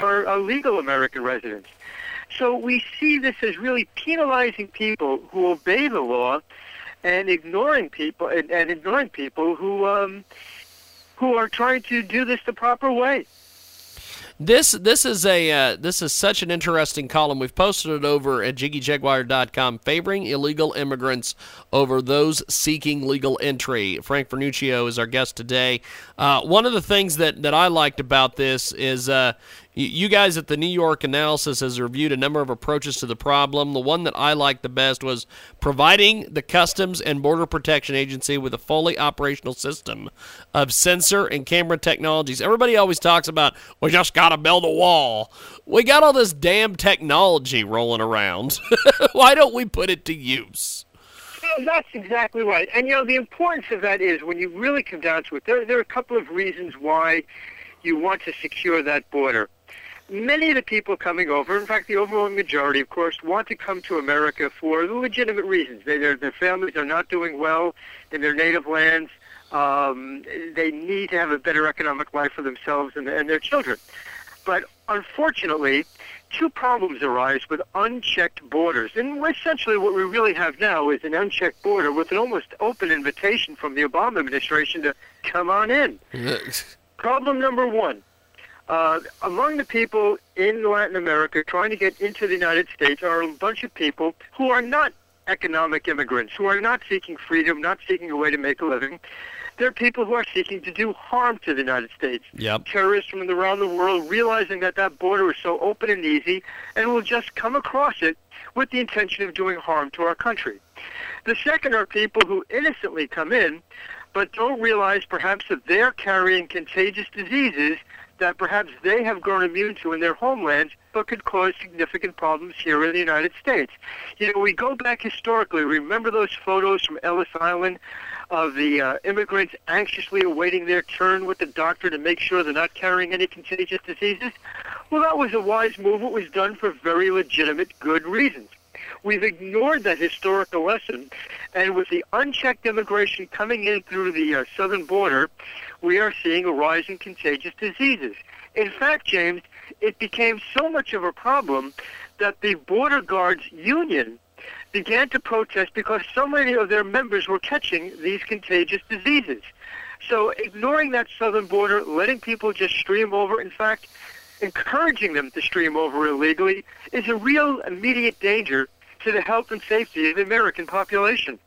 Are, legal American residents. So we see this as really penalizing people who obey the law, and ignoring people and, and ignoring people who um, who are trying to do this the proper way. This this is a uh, this is such an interesting column. We've posted it over at jiggyjaguar.com, favoring illegal immigrants over those seeking legal entry. Frank Vernuccio is our guest today. Uh, one of the things that, that I liked about this is uh, you guys at the New York Analysis has reviewed a number of approaches to the problem. The one that I liked the best was providing the Customs and Border Protection Agency with a fully operational system of sensor and camera technologies. Everybody always talks about we just got to build a wall. We got all this damn technology rolling around. Why don't we put it to use? Well, that's exactly right. And you know the importance of that is when you really come down to it, there there are a couple of reasons why you want to secure that border many of the people coming over, in fact, the overwhelming majority, of course, want to come to America for legitimate reasons. They, their, their families are not doing well in their native lands. Um, they need to have a better economic life for themselves and, and their children. But unfortunately, two problems arise with unchecked borders. And essentially what we really have now is an unchecked border with an almost open invitation from the Obama administration to come on in. Problem number one, uh, among the people in Latin America trying to get into the United States are a bunch of people who are not economic immigrants, who are not seeking freedom, not seeking a way to make a living. They're people who are seeking to do harm to the United States. Yep. Terrorists from around the world realizing that that border is so open and easy and will just come across it with the intention of doing harm to our country. The second are people who innocently come in but don't realize perhaps that they're carrying contagious diseases that perhaps they have grown immune to in their homelands, but could cause significant problems here in the United States. You know, we go back historically. Remember those photos from Ellis Island of the uh, immigrants anxiously awaiting their turn with the doctor to make sure they're not carrying any contagious diseases? Well, that was a wise move. It was done for very legitimate, good reasons. We've ignored that historical lesson, and with the unchecked immigration coming in through the uh, southern border, we are seeing a rise in contagious diseases. In fact, James, it became so much of a problem that the Border Guards Union began to protest because so many of their members were catching these contagious diseases. So ignoring that southern border, letting people just stream over, in fact, encouraging them to stream over illegally, is a real immediate danger to the health and safety of the American population.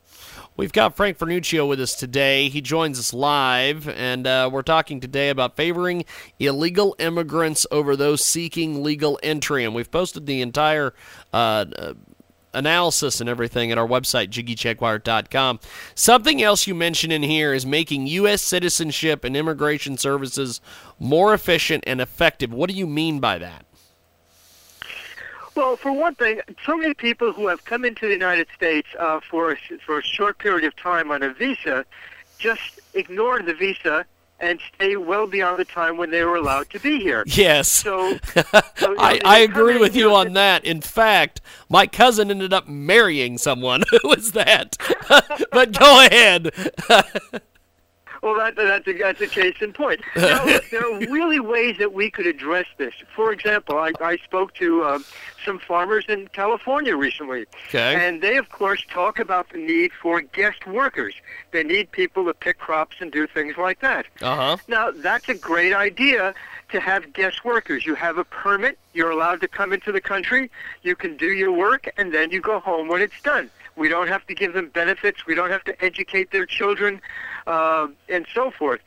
We've got Frank Vernuccio with us today. He joins us live, and uh, we're talking today about favoring illegal immigrants over those seeking legal entry. And we've posted the entire uh, uh analysis and everything at our website, jiggyjaguar.com. Something else you mentioned in here is making U.S. citizenship and immigration services more efficient and effective. What do you mean by that? Well, for one thing, so many people who have come into the United States uh, for a, for a short period of time on a visa just ignore the visa and stay well beyond the time when they were allowed to be here. Yes. So, so I, I agree with you on that. In fact, my cousin ended up marrying someone who was that. but go ahead. Well, that, that's, a, that's a case in point. Now, there are really ways that we could address this. For example, I, I spoke to um, some farmers in California recently. Okay. And they, of course, talk about the need for guest workers. They need people to pick crops and do things like that. Uh-huh. Now, that's a great idea to have guest workers. You have a permit, you're allowed to come into the country, you can do your work, and then you go home when it's done. We don't have to give them benefits. We don't have to educate their children, uh, and so forth.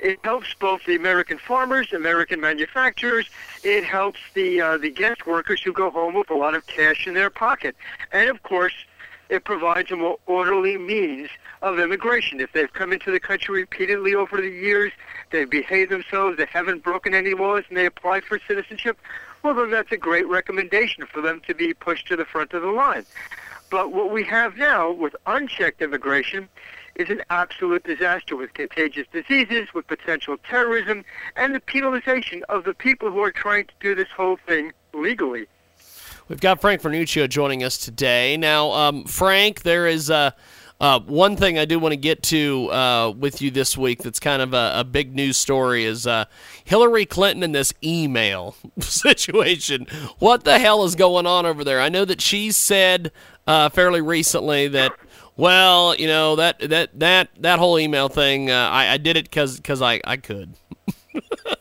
It helps both the American farmers, American manufacturers. It helps the uh, the guest workers who go home with a lot of cash in their pocket, and of course, it provides a more orderly means of immigration. If they've come into the country repeatedly over the years, they've behaved themselves, they haven't broken any laws, and they apply for citizenship, well, then that's a great recommendation for them to be pushed to the front of the line. But what we have now with unchecked immigration is an absolute disaster with contagious diseases, with potential terrorism, and the penalization of the people who are trying to do this whole thing legally. We've got Frank Vernuccio joining us today. Now, um, Frank, there is uh, uh, one thing I do want to get to uh, with you this week that's kind of a, a big news story is uh, Hillary Clinton and this email situation. What the hell is going on over there? I know that she said uh, fairly recently that well, you know that that that that whole email thing. Uh, I, I did it because because I I could.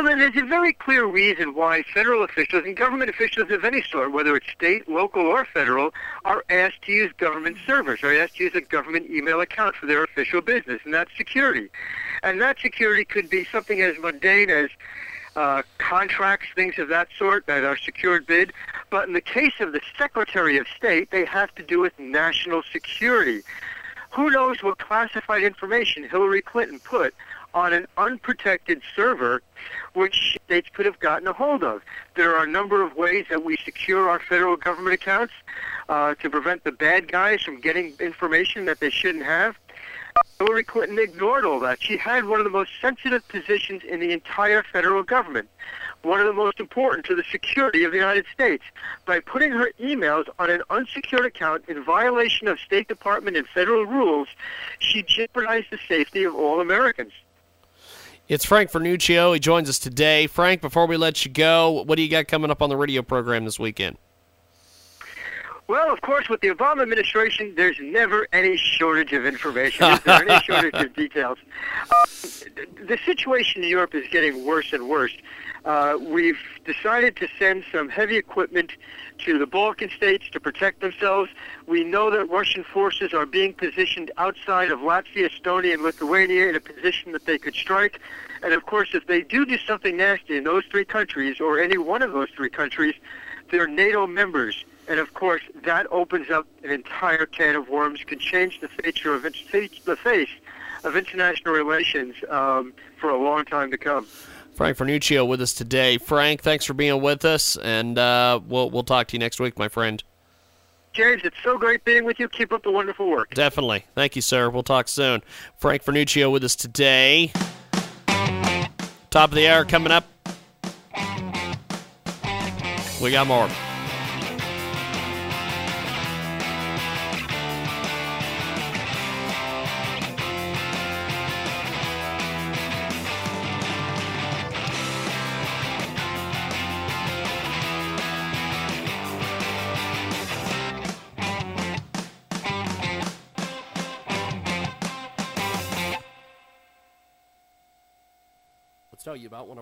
Well, then there's a very clear reason why federal officials and government officials of any sort, whether it's state, local, or federal, are asked to use government servers, are asked to use a government email account for their official business, and that's security. And that security could be something as mundane as uh, contracts, things of that sort that are secured bid. But in the case of the Secretary of State, they have to do with national security. Who knows what classified information Hillary Clinton put on an unprotected server which states could have gotten a hold of. There are a number of ways that we secure our federal government accounts uh, to prevent the bad guys from getting information that they shouldn't have. Hillary Clinton ignored all that. She had one of the most sensitive positions in the entire federal government, one of the most important to the security of the United States. By putting her emails on an unsecured account in violation of State Department and federal rules, she jeopardized the safety of all Americans. It's Frank Vernuccio. He joins us today. Frank, before we let you go, what do you got coming up on the radio program this weekend? Well, of course, with the Obama administration, there's never any shortage of information. Is there any shortage of details? Uh, the situation in Europe is getting worse and worse. Uh, we've decided to send some heavy equipment to the Balkan states to protect themselves. We know that Russian forces are being positioned outside of Latvia, Estonia, and Lithuania in a position that they could strike. And of course, if they do do something nasty in those three countries, or any one of those three countries, they're NATO members. And of course, that opens up an entire can of worms, can change the of the face of international relations um, for a long time to come. Frank Vernuccio with us today. Frank, thanks for being with us, and uh, we'll we'll talk to you next week, my friend. James, it's so great being with you. Keep up the wonderful work. Definitely. Thank you, sir. We'll talk soon. Frank Vernuccio with us today. Top of the hour coming up. We got more.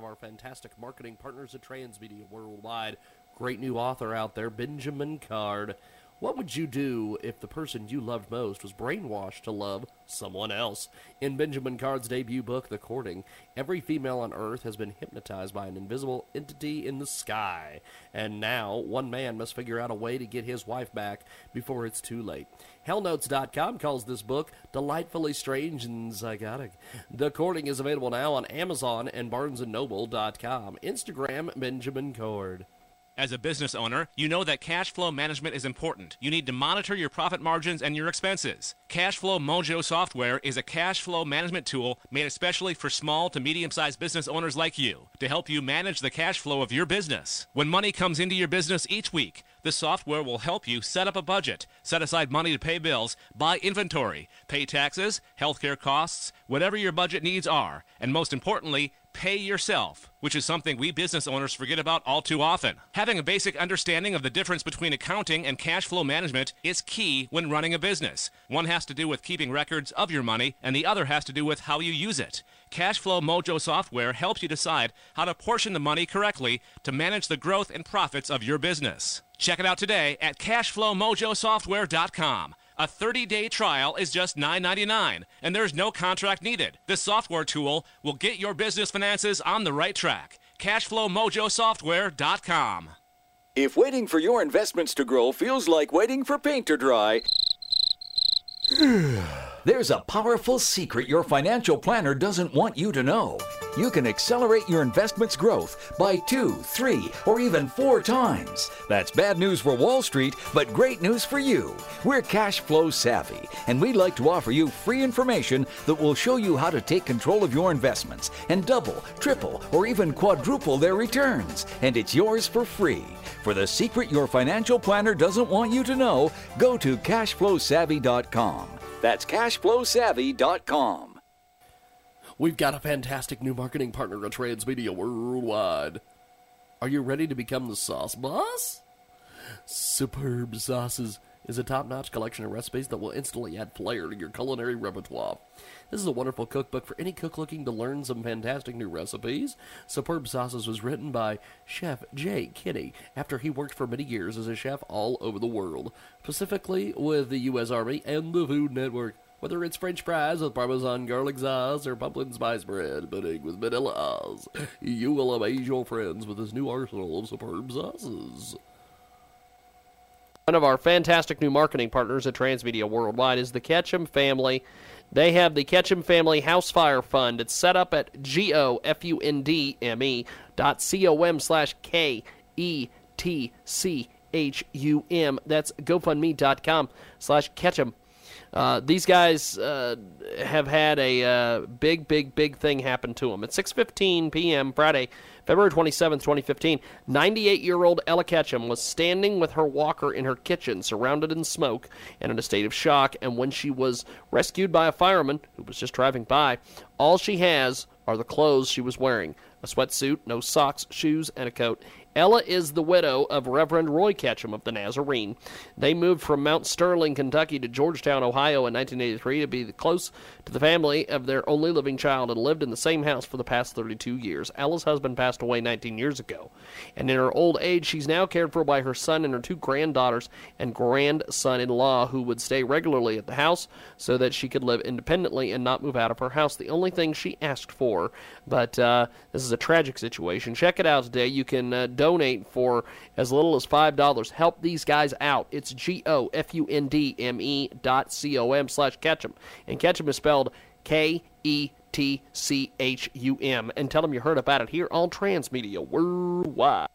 Our fantastic marketing partners at Transmedia Worldwide. Great new author out there, Benjamin Card. What would you do if the person you loved most was brainwashed to love someone else? In Benjamin Card's debut book, The Courting, every female on Earth has been hypnotized by an invisible entity in the sky. And now, one man must figure out a way to get his wife back before it's too late. Hellnotes.com calls this book delightfully strange and psychotic. The Courting is available now on Amazon and BarnesandNoble.com. Instagram, Benjamin Cord. As a business owner, you know that cash flow management is important. You need to monitor your profit margins and your expenses. Cashflow Mojo software is a cash flow management tool made especially for small to medium sized business owners like you to help you manage the cash flow of your business. When money comes into your business each week, the software will help you set up a budget, set aside money to pay bills, buy inventory, pay taxes, healthcare costs, whatever your budget needs are, and most importantly, pay yourself, which is something we business owners forget about all too often. Having a basic understanding of the difference between accounting and cash flow management is key when running a business. One has to do with keeping records of your money, and the other has to do with how you use it. Cashflow Mojo software helps you decide how to portion the money correctly to manage the growth and profits of your business. Check it out today at cashflowmojosoftware.com. A 30-day trial is just $9.99, and there's no contract needed. This software tool will get your business finances on the right track. CashflowMojoSoftware.com. If waiting for your investments to grow feels like waiting for paint to dry, there's a powerful secret your financial planner doesn't want you to know. You can accelerate your investment's growth by two, three, or even four times. That's bad news for Wall Street, but great news for you. We're cash flow savvy, and we'd like to offer you free information that will show you how to take control of your investments and double, triple, or even quadruple their returns. And it's yours for free. For the secret your financial planner doesn't want you to know, go to cashflowsavvy.com. That's cashflowsavvy.com. We've got a fantastic new marketing partner at Transmedia Worldwide. Are you ready to become the sauce boss? Superb Sauces is a top notch collection of recipes that will instantly add flair to your culinary repertoire. This is a wonderful cookbook for any cook looking to learn some fantastic new recipes. Superb Sauces was written by Chef Jay Kinney after he worked for many years as a chef all over the world, specifically with the U.S. Army and the Food Network. Whether it's French fries with Parmesan garlic sauce or pumpkin spice bread pudding with vanilla sauce, you will amaze your friends with this new arsenal of superb sauces. One of our fantastic new marketing partners at Transmedia Worldwide is the Ketchum family. They have the Ketchum Family House Fire Fund. It's set up at G-O-F-U-N-D-M-E dot C-O-M slash K-E-T-C-H-U-M. That's GoFundMe.com slash Ketchum. Uh, these guys uh, have had a uh, big, big, big thing happen to them. At 6:15 p.m. Friday, February 27, 2015, 98-year-old Ella Ketchum was standing with her walker in her kitchen, surrounded in smoke and in a state of shock. And when she was rescued by a fireman who was just driving by, all she has are the clothes she was wearing: a sweatsuit, no socks, shoes, and a coat. Ella is the widow of Reverend Roy Ketchum of the Nazarene. They moved from Mount Sterling, Kentucky to Georgetown, Ohio in 1983 to be close to the family of their only living child and lived in the same house for the past 32 years. Ella's husband passed away 19 years ago, and in her old age, she's now cared for by her son and her two granddaughters and grandson in law who would stay regularly at the house so that she could live independently and not move out of her house. The only thing she asked for, but uh, this is a tragic situation. Check it out today. You can uh, donate for as little as $5. Help these guys out. It's G O F U N D M E dot C O M slash Ketchum. And Ketchum is spelled K E T C H U M. And tell them you heard about it here on Transmedia Worldwide.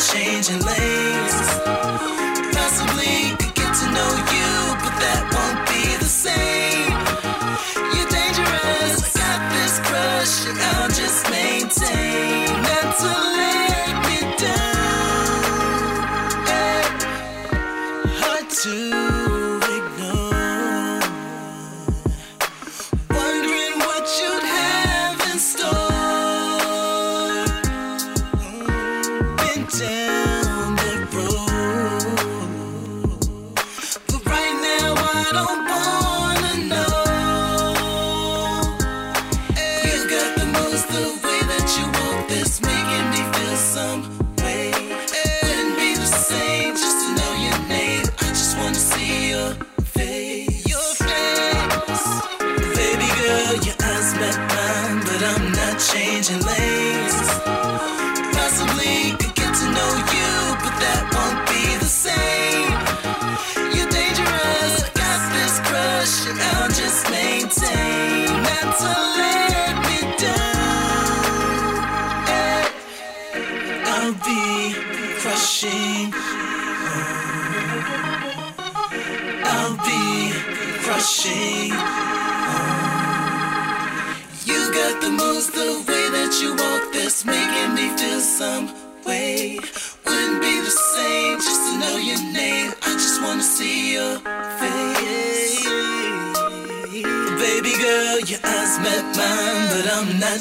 Changing lanes.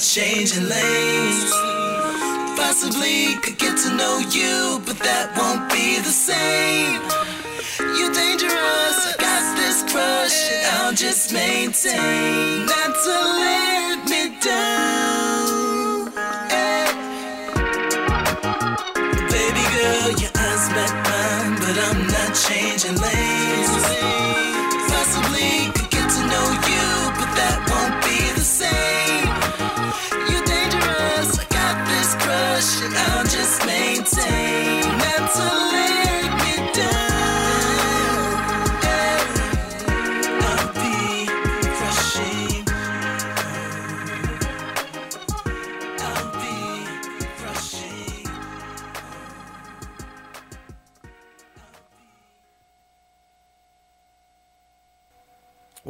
Changing lanes. Possibly could get to know you, but that won't be the same. You're dangerous, got this crush, and I'll just maintain not to let me down. Eh. Baby girl, your eyes met mine, but I'm not changing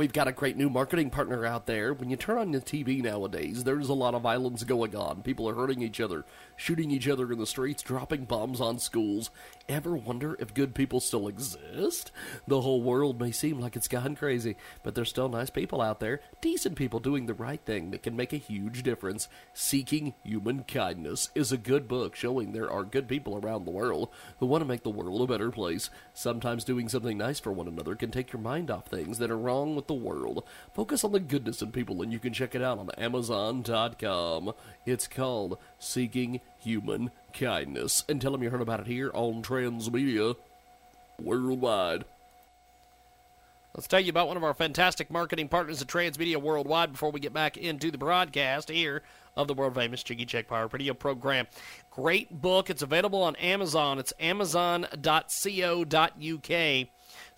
We've got a great new marketing partner out there. When you turn on the TV nowadays, there's a lot of violence going on. People are hurting each other, shooting each other in the streets, dropping bombs on schools. Ever wonder if good people still exist? The whole world may seem like it's gone crazy, but there's still nice people out there, decent people doing the right thing that can make a huge difference. Seeking Human Kindness is a good book showing there are good people around the world who want to make the world a better place. Sometimes doing something nice for one another can take your mind off things that are wrong with the world. Focus on the goodness in people, and you can check it out on Amazon.com. It's called Seeking Human Kindness. And tell them you heard about it here on Transmedia Worldwide. Let's tell you about one of our fantastic marketing partners at Transmedia Worldwide before we get back into the broadcast here of the world famous Jiggy Jaguar Radio program. Great book. It's available on Amazon. It's amazon.co.uk.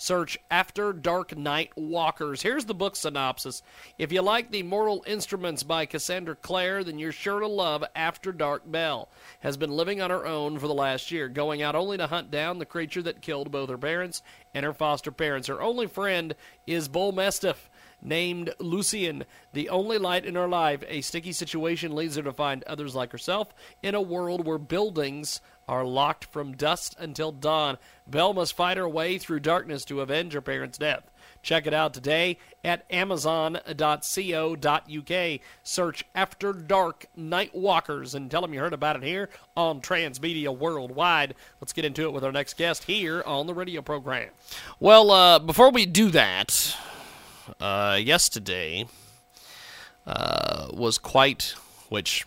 Search After Dark Night Walkers. Here's the book synopsis. If you like the Mortal Instruments by Cassandra Clare, then you're sure to love After Dark Belle. Has been living on her own for the last year, going out only to hunt down the creature that killed both her parents and her foster parents. Her only friend is Bull Mastiff named Lucian. The only light in her life, a sticky situation leads her to find others like herself in a world where buildings are locked from dusk until dawn. Belle must fight her way through darkness to avenge her parents' death. Check it out today at amazon.co.uk. Search After Dark Night Walkers and tell them you heard about it here on Transmedia Worldwide. Let's get into it with our next guest here on the radio program. Well, uh, before we do that, uh, yesterday uh, was quite, which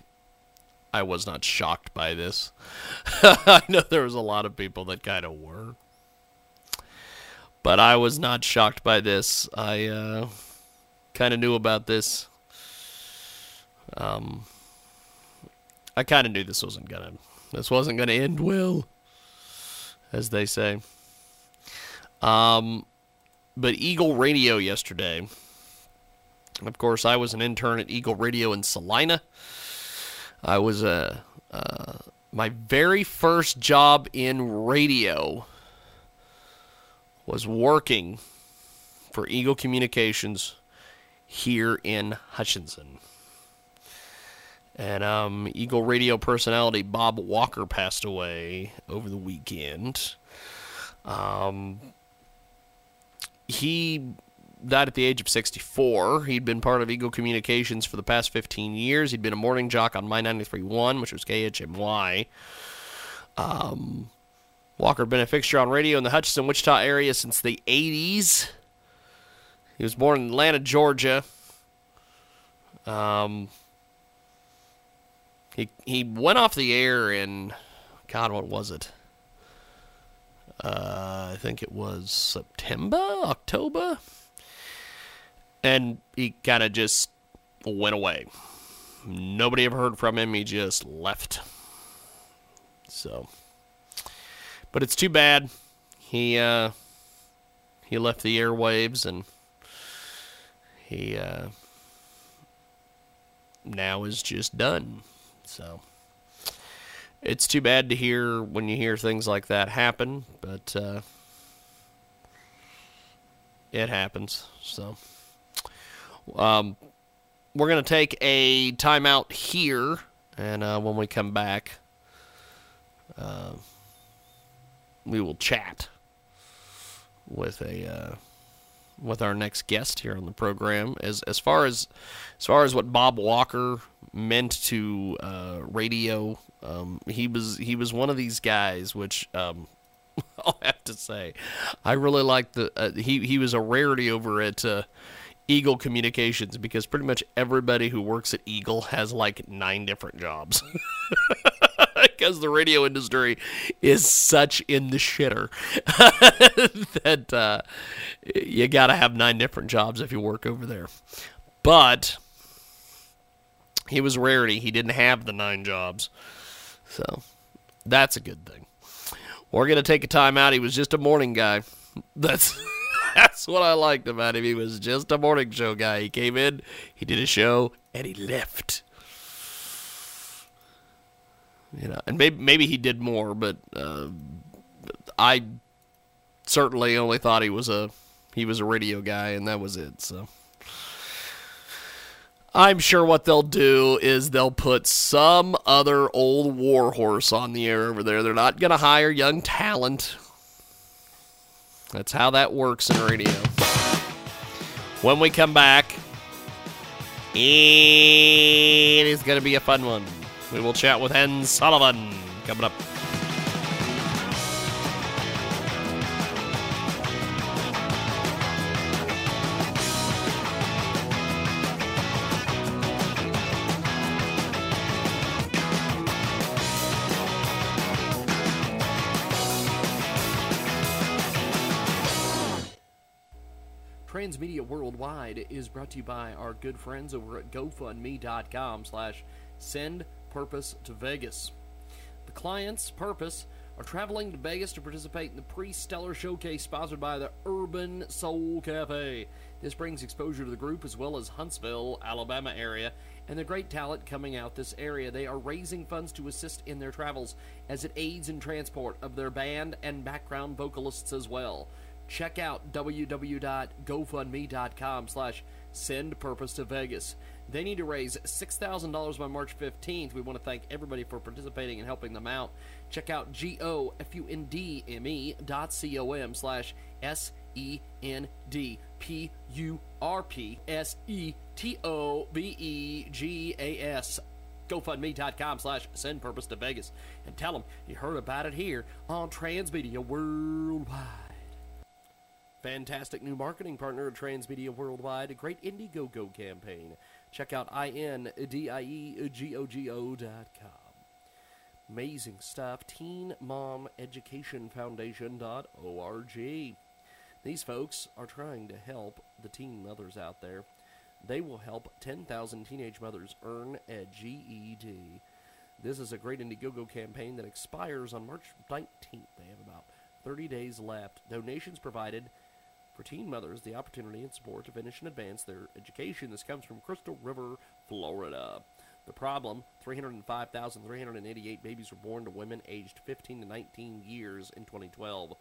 I was not shocked by this. I know there was a lot of people that kind of were. But I was not shocked by this. I uh, kind of knew about this. Um, I kind of knew this wasn't gonna. This wasn't gonna end well, as they say. Um, but Eagle Radio yesterday. Of course, I was an intern at Eagle Radio in Salina. I was a uh, my very first job in radio was working for Eagle Communications here in Hutchinson. And um, Eagle Radio personality Bob Walker passed away over the weekend. Um, he died at the age of 64. He'd been part of Eagle Communications for the past 15 years. He'd been a morning jock on My 93.1, which was KHMY. Um, Walker been a fixture on radio in the Hutchinson, Wichita area since the 80s. He was born in Atlanta, Georgia. Um, he he went off the air in, God, what was it? Uh, I think it was September, October, and he kind of just went away. Nobody ever heard from him. He just left. So, but it's too bad. He uh, he left the airwaves and he uh, now is just done. So it's too bad to hear when you hear things like that happen, but uh, it happens. So, um, we're going to take a timeout here, and uh, when we come back, uh, we will chat with a uh, with our next guest here on the program. As as far as as far as what Bob Walker meant to uh, radio, um, he was he was one of these guys which. Um, I'll have to say, I really like the uh, he he was a rarity over at uh, Eagle Communications because pretty much everybody who works at Eagle has like nine different jobs. because the radio industry is such in the shitter that uh, you got to have nine different jobs if you work over there. But he was rarity. He didn't have the nine jobs. So that's a good thing. We're going to take a time out. He was just a morning guy. That's. That's what I liked about him. He was just a morning show guy. He came in, he did a show, and he left. You know, and maybe maybe he did more, but uh, I certainly only thought he was a he was a radio guy, and that was it. So. I'm sure what they'll do is they'll put some other old warhorse on the air over there. They're not going to hire young talent. That's how that works in radio. When we come back, it is going to be a fun one. We will chat with Anne Sullivan coming up. Brought to you by our good friends over at GoFundMe.com slash send purpose to Vegas. The client's purpose are traveling to Vegas to participate in the pre-stellar showcase sponsored by the Urban Soul Cafe. This brings exposure to the group as well as Huntsville, Alabama area, and the great talent coming out this area. They are raising funds to assist in their travels as it aids in transport of their band and background vocalists as well check out www.gofundme.com slash send purpose to Vegas. They need to raise $6,000 by March 15th. We want to thank everybody for participating and helping them out. Check out G-O-F-U-N-D-M-E dot C-O-M slash S-E-N-D-P-U-R-P-S-E-T-O-V-E-G-A-S GoFundMe.com slash send purpose to Vegas and tell them you heard about it here on Transmedia Worldwide. Fantastic new marketing partner of Transmedia Worldwide, a great Indiegogo campaign. Check out indiegogo.com. Amazing stuff. Teen Mom Education Foundation.org. These folks are trying to help the teen mothers out there. They will help 10,000 teenage mothers earn a GED. This is a great Indiegogo campaign that expires on March 19th. They have about 30 days left. Donations provided for teen mothers the opportunity and support to finish and advance their education. This comes from Crystal River, Florida. The problem 305,388 babies were born to women aged 15 to 19 years in 2012.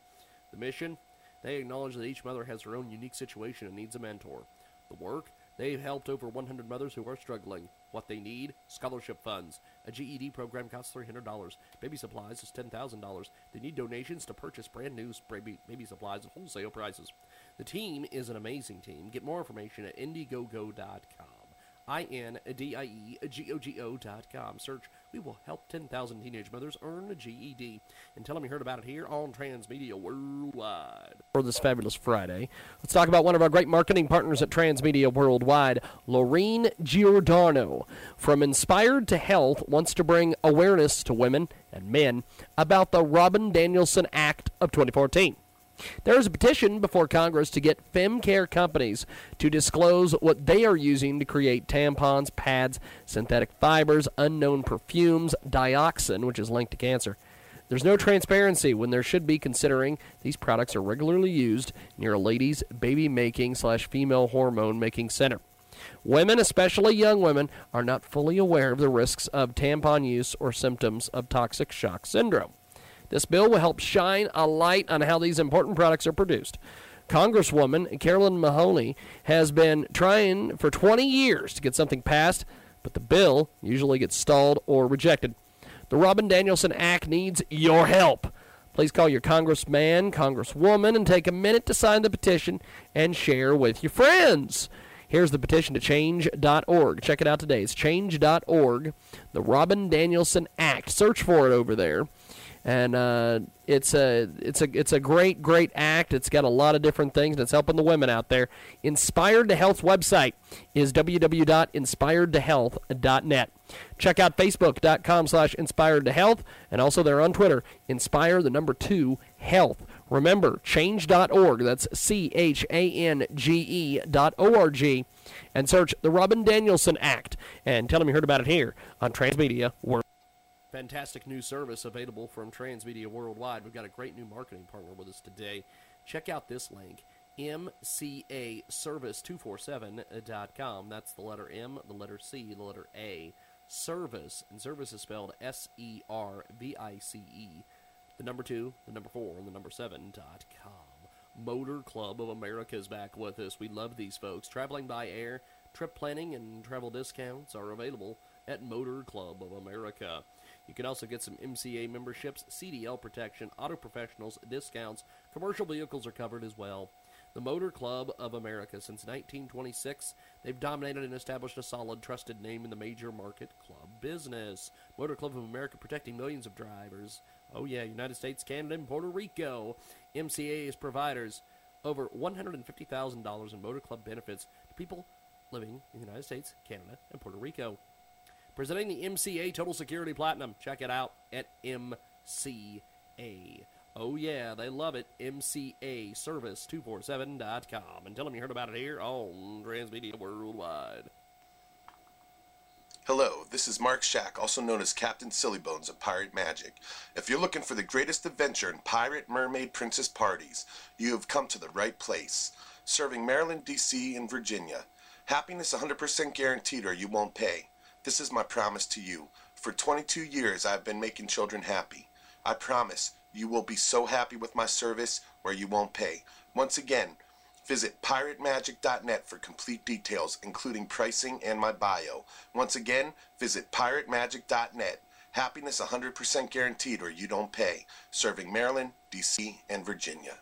The mission they acknowledge that each mother has her own unique situation and needs a mentor. The work they've helped over 100 mothers who are struggling. What they need scholarship funds. A GED program costs $300. Baby supplies is $10,000. They need donations to purchase brand new baby, baby supplies at wholesale prices. The team is an amazing team. Get more information at Indiegogo.com. I-N-D-I-E-G-O-G-O dot com. Search We Will Help 10,000 Teenage Mothers Earn a GED. And tell them you heard about it here on Transmedia Worldwide. For this fabulous Friday, let's talk about one of our great marketing partners at Transmedia Worldwide, Lorene Giordano. From Inspired to Health wants to bring awareness to women and men about the Robin Danielson Act of 2014. There is a petition before Congress to get femcare companies to disclose what they are using to create tampons, pads, synthetic fibers, unknown perfumes, dioxin, which is linked to cancer. There's no transparency when there should be considering these products are regularly used near a lady's baby making slash female hormone making center. Women, especially young women, are not fully aware of the risks of tampon use or symptoms of toxic shock syndrome. This bill will help shine a light on how these important products are produced. Congresswoman Carolyn Maloney has been trying for 20 years to get something passed, but the bill usually gets stalled or rejected. The Robin Danielson Act needs your help. Please call your congressman, congresswoman, and take a minute to sign the petition and share with your friends. Here's the petition to change.org. Check it out today. It's change.org, the Robin Danielson Act. Search for it over there. And uh, it's a it's a it's a great great act. It's got a lot of different things. And it's helping the women out there. Inspired to Health website is www.inspiredtohealth.net. Check out facebook.com slash inspired to health and also they're on Twitter, inspire the number two health. Remember, change.org, that's C H A N G E dot O R G, and search the Robin Danielson Act and tell them you heard about it here on Transmedia World. Fantastic new service available from Transmedia Worldwide. We've got a great new marketing partner with us today. Check out this link mcaservice247.com. That's the letter M, the letter C, the letter A. Service, and service is spelled S E R V I C E. The number two, the number four, and the number seven dot com. Motor Club of America is back with us. We love these folks. Traveling by air, trip planning, and travel discounts are available at Motor Club of America. You can also get some MCA memberships, CDL protection, auto professionals, discounts. Commercial vehicles are covered as well. The Motor Club of America. Since 1926, they've dominated and established a solid, trusted name in the major market club business. Motor Club of America protecting millions of drivers. Oh, yeah, United States, Canada, and Puerto Rico. MCA is providers over $150,000 in Motor Club benefits to people living in the United States, Canada, and Puerto Rico. Presenting the MCA Total Security Platinum. Check it out at MCA. Oh, yeah, they love it. MCAService247.com. And tell them you heard about it here on Transmedia Worldwide. Hello, this is Mark Shack, also known as Captain Sillybones of Pirate Magic. If you're looking for the greatest adventure in pirate, mermaid, princess parties, you have come to the right place. Serving Maryland, D.C., and Virginia. Happiness 100% guaranteed or you won't pay. This is my promise to you. For 22 years, I've been making children happy. I promise you will be so happy with my service where you won't pay. Once again, visit piratemagic.net for complete details, including pricing and my bio. Once again, visit piratemagic.net. Happiness 100% guaranteed or you don't pay. Serving Maryland, D.C., and Virginia.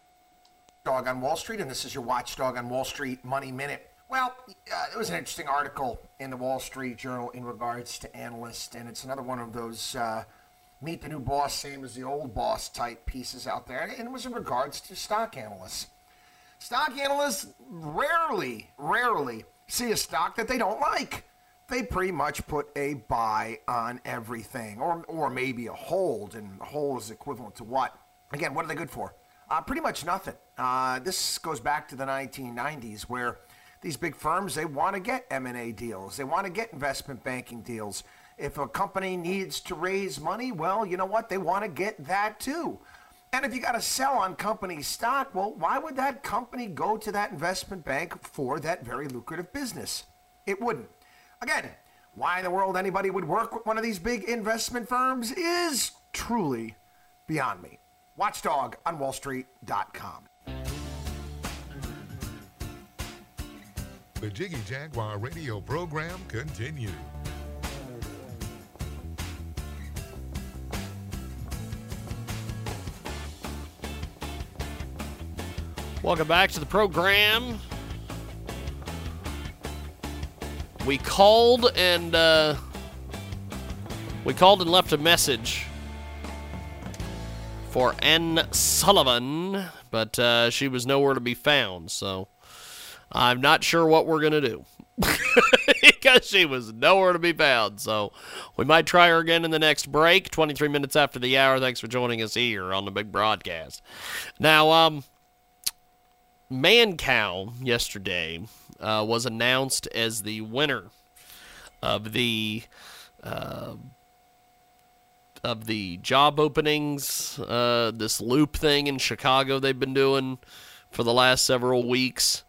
Dog on Wall Street, and this is your Watchdog on Wall Street Money Minute. Well, uh, it was an interesting article in the Wall Street Journal in regards to analysts, and it's another one of those uh, meet the new boss, same as the old boss type pieces out there, and it was in regards to stock analysts. Stock analysts rarely, rarely see a stock that they don't like. They pretty much put a buy on everything, or, or maybe a hold, and a hold is equivalent to what? Again, what are they good for? Uh, pretty much nothing. Uh, this goes back to the 1990s where these big firms they want to get M&A deals, they want to get investment banking deals. If a company needs to raise money, well, you know what? They want to get that too. And if you got to sell on company stock, well, why would that company go to that investment bank for that very lucrative business? It wouldn't. Again, why in the world anybody would work with one of these big investment firms is truly beyond me. Watchdog on WallStreet.com. The Jiggy Jaguar radio program continues. Welcome back to the program. We called and uh, we called and left a message for Anne Sullivan, but uh, she was nowhere to be found. So I'm not sure what we're gonna do because she was nowhere to be found. So we might try her again in the next break. 23 minutes after the hour. Thanks for joining us here on the big broadcast. Now, um. Mancow yesterday uh, was announced as the winner of the uh, of the job openings. Uh, this loop thing in Chicago they've been doing for the last several weeks.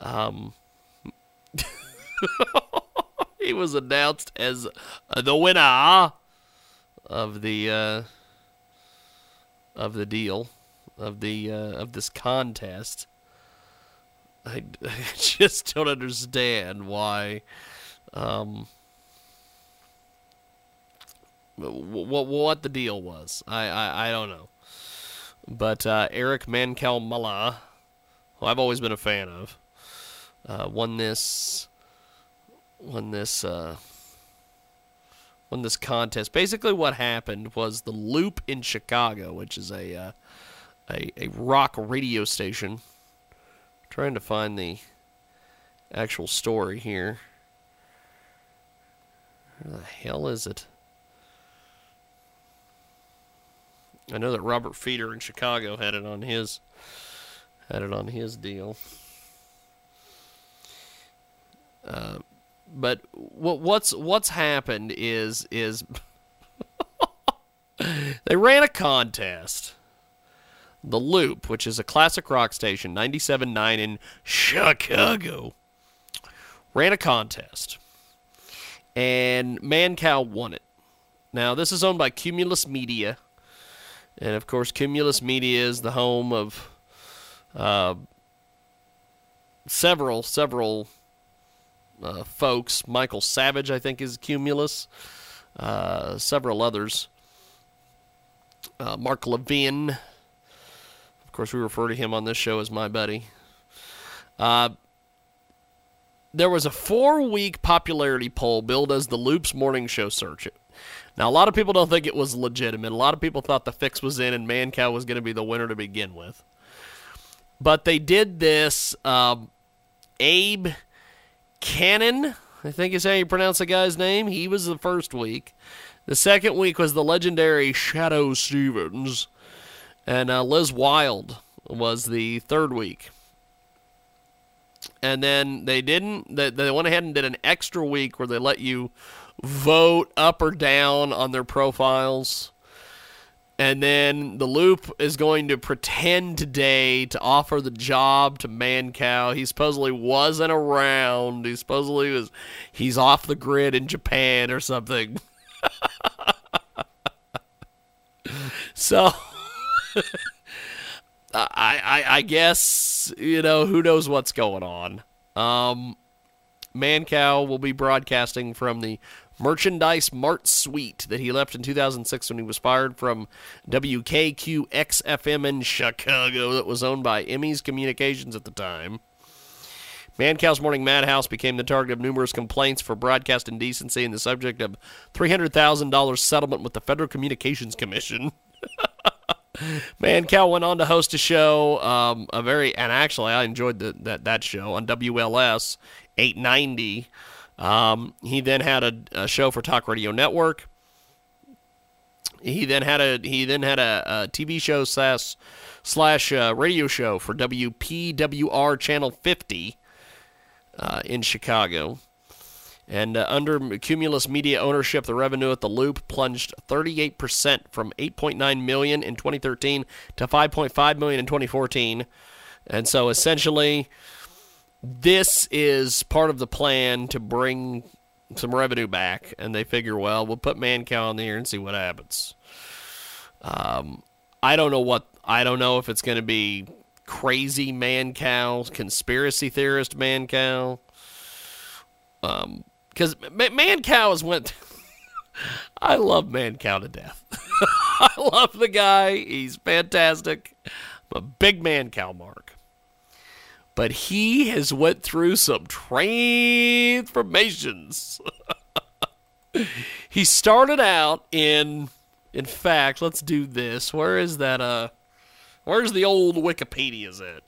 Um, he was announced as the winner of the uh, of the deal of the uh, of this contest. I, I just don't understand why. Um, what what the deal was? I I, I don't know. But uh, Erich Mancow Muller, who I've always been a fan of, uh, won this won this uh, won this contest. Basically, what happened was the Loop in Chicago, which is a uh, a, a rock radio station. trying to find the actual story here. Where the hell is it? I know that Robert Feder in Chicago had it on his had it on his deal. Uh, but what what's what's happened is is they ran a contest. The Loop, which is a classic rock station, 97.9 in Chicago, ran a contest. And Mancow won it. Now, this is owned by Cumulus Media. And of course, Cumulus Media is the home of uh, several, several uh, folks. Michael Savage, I think, is Cumulus. Uh, several others. Uh, Mark Levin. Of course, we refer to him on this show as my buddy. Uh, there was a four week popularity poll billed as the Loops Morning Show Search. Now, a lot of people don't think it was legitimate. A lot of people thought the fix was in and Mancow was going to be the winner to begin with. But they did this. Um, Abe Kanan, I think is how you pronounce the guy's name. He was the first week. The second week was the legendary Shadoe Stevens. And uh, Liz Wilde was the third week. And then they didn't, they, they went ahead and did an extra week where they let you vote up or down on their profiles. And then the loop is going to pretend today to offer the job to Mancow. He supposedly wasn't around. He supposedly was he's off the grid in Japan or something. so I, I I guess you know who knows what's going on. Um, Mancow will be broadcasting from the merchandise mart suite that he left in 2006 when he was fired from WKQX FM in Chicago that was owned by Emmis Communications at the time. Mancow's Morning Madhouse became the target of numerous complaints for broadcast indecency and the subject of $300,000 settlement with the Federal Communications Commission. Mancow went on to host a show, um, a very, and actually I enjoyed the, that that show on WLS 890. Um, he then had a, a, show for Talk Radio Network. He then had a he then had a, a TV show slash slash uh, radio show for WPWR Channel 50 uh, in Chicago. And uh, under Cumulus Media ownership, the revenue at the Loop plunged 38% from 8.9 million in 2013 to 5.5 million in 2014. And so essentially, this is part of the plan to bring some revenue back. And they figure, well, we'll put Mancow on the air and see what happens. Um, I don't know what I don't know if it's going to be crazy Mancow, conspiracy theorist Mancow. Um, because Mancow has went. I love Mancow to death. I love the guy. He's fantastic. I'm a big Mancow mark. But he has went through some transformations. he started out in in fact, let's do this. Where is that uh where's the old Wikipedia's at?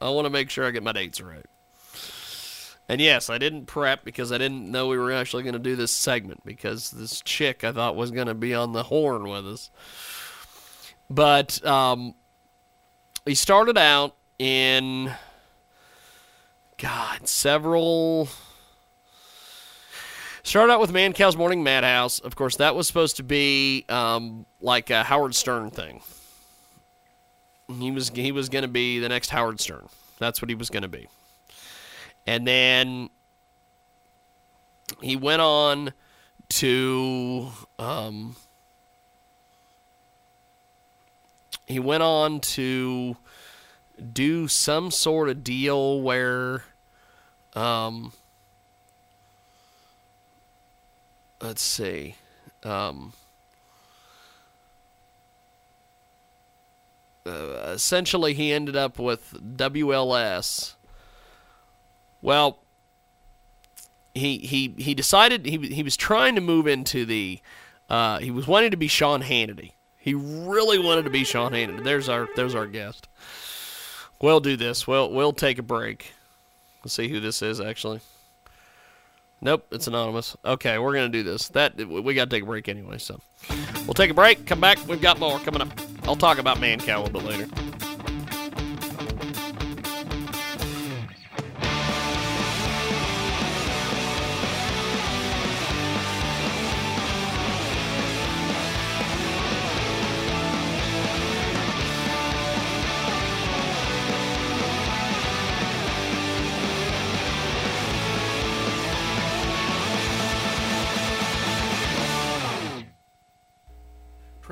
I want to make sure I get my dates right. And yes, I didn't prep because I didn't know we were actually going to do this segment because this chick I thought was going to be on the horn with us. But um, he started out in, God, several. Started out with Mancow's Morning Madhouse. Of course, that was supposed to be um, like a Howard Stern thing. He was he was going to be the next Howard Stern. That's what he was going to be. And then he went on to um, he went on to do some sort of deal where, um, let's see, um, uh, essentially he ended up with WLS. Well, he he he decided he he was trying to move into the uh, he was wanting to be Sean Hannity. He really wanted to be Sean Hannity. There's our there's our guest. We'll do this. We'll we'll take a break. Let's see who this is actually. Nope, it's anonymous. Okay, we're gonna do this. That we got to take a break anyway. So we'll take a break. Come back. We've got more coming up. I'll talk about Mancow a little bit later.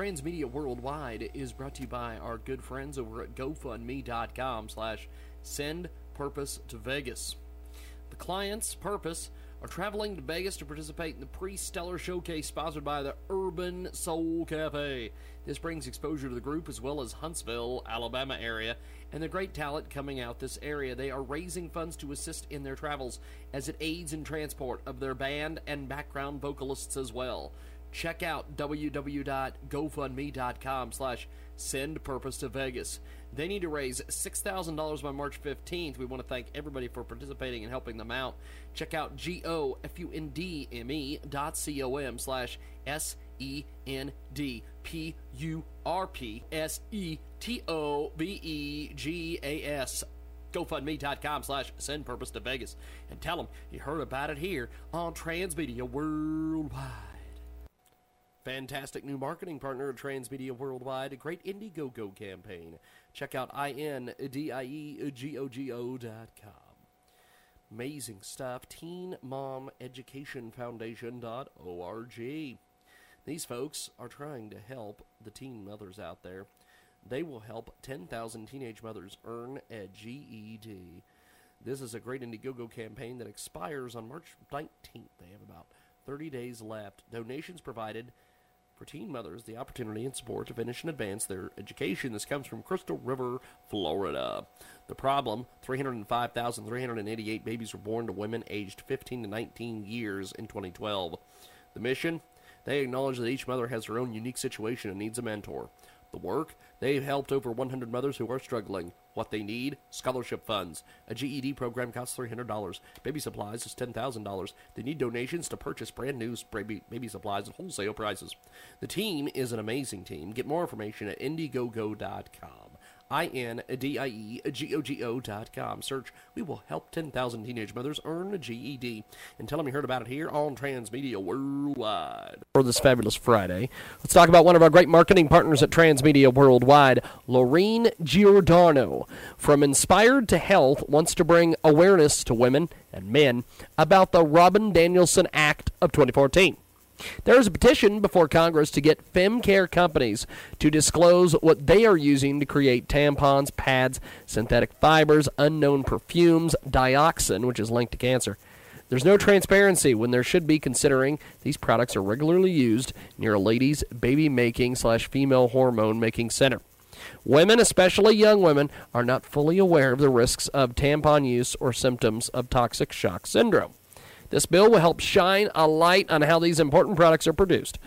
Transmedia Worldwide is brought to you by our good friends over at GoFundMe.com slash send purpose to Vegas. The client's purpose are traveling to Vegas to participate in the pre-stellar showcase sponsored by the Urban Soul Cafe. This brings exposure to the group as well as Huntsville, Alabama area, and the great talent coming out this area. They are raising funds to assist in their travels as it aids in transport of their band and background vocalists as well check out www.gofundme.com slash send purpose to Vegas. They need to raise $6,000 by March 15th. We want to thank everybody for participating and helping them out. Check out G-O-F-U-N-D-M-E dot C-O-M slash GoFundMe.com slash send purpose to Vegas and tell them you heard about it here on Transmedia Worldwide. Fantastic new marketing partner Transmedia Worldwide, a great Indiegogo campaign. Check out indiegogo.com. Amazing stuff. Teen Mom Education Foundation.org. These folks are trying to help the teen mothers out there. They will help 10,000 teenage mothers earn a GED. This is a great Indiegogo campaign that expires on March 19th. They have about 30 days left. Donations provided for teen mothers the opportunity and support to finish and advance their education. This comes from Crystal River, Florida. The problem 305,388 babies were born to women aged 15 to 19 years in 2012. The mission they acknowledge that each mother has her own unique situation and needs a mentor. The work they've helped over 100 mothers who are struggling. What they need scholarship funds. A GED program costs $300. Baby supplies is $10,000. They need donations to purchase brand new baby, baby supplies at wholesale prices. The team is an amazing team. Get more information at Indiegogo.com. I-N-D-I-E-G-O-G-O dot com. Search We Will Help 10,000 Teenage Mothers Earn a GED. And tell them you heard about it here on Transmedia Worldwide. For this fabulous Friday, let's talk about one of our great marketing partners at Transmedia Worldwide, Lorene Giordano. From Inspired to Health wants to bring awareness to women and men about the Robin Danielson Act of 2014. There is a petition before Congress to get femcare companies to disclose what they are using to create tampons, pads, synthetic fibers, unknown perfumes, dioxin, which is linked to cancer. There's no transparency when there should be considering these products are regularly used near a lady's baby making slash female hormone making center. Women, especially young women, are not fully aware of the risks of tampon use or symptoms of toxic shock syndrome. This bill will help shine a light on how these important products are produced.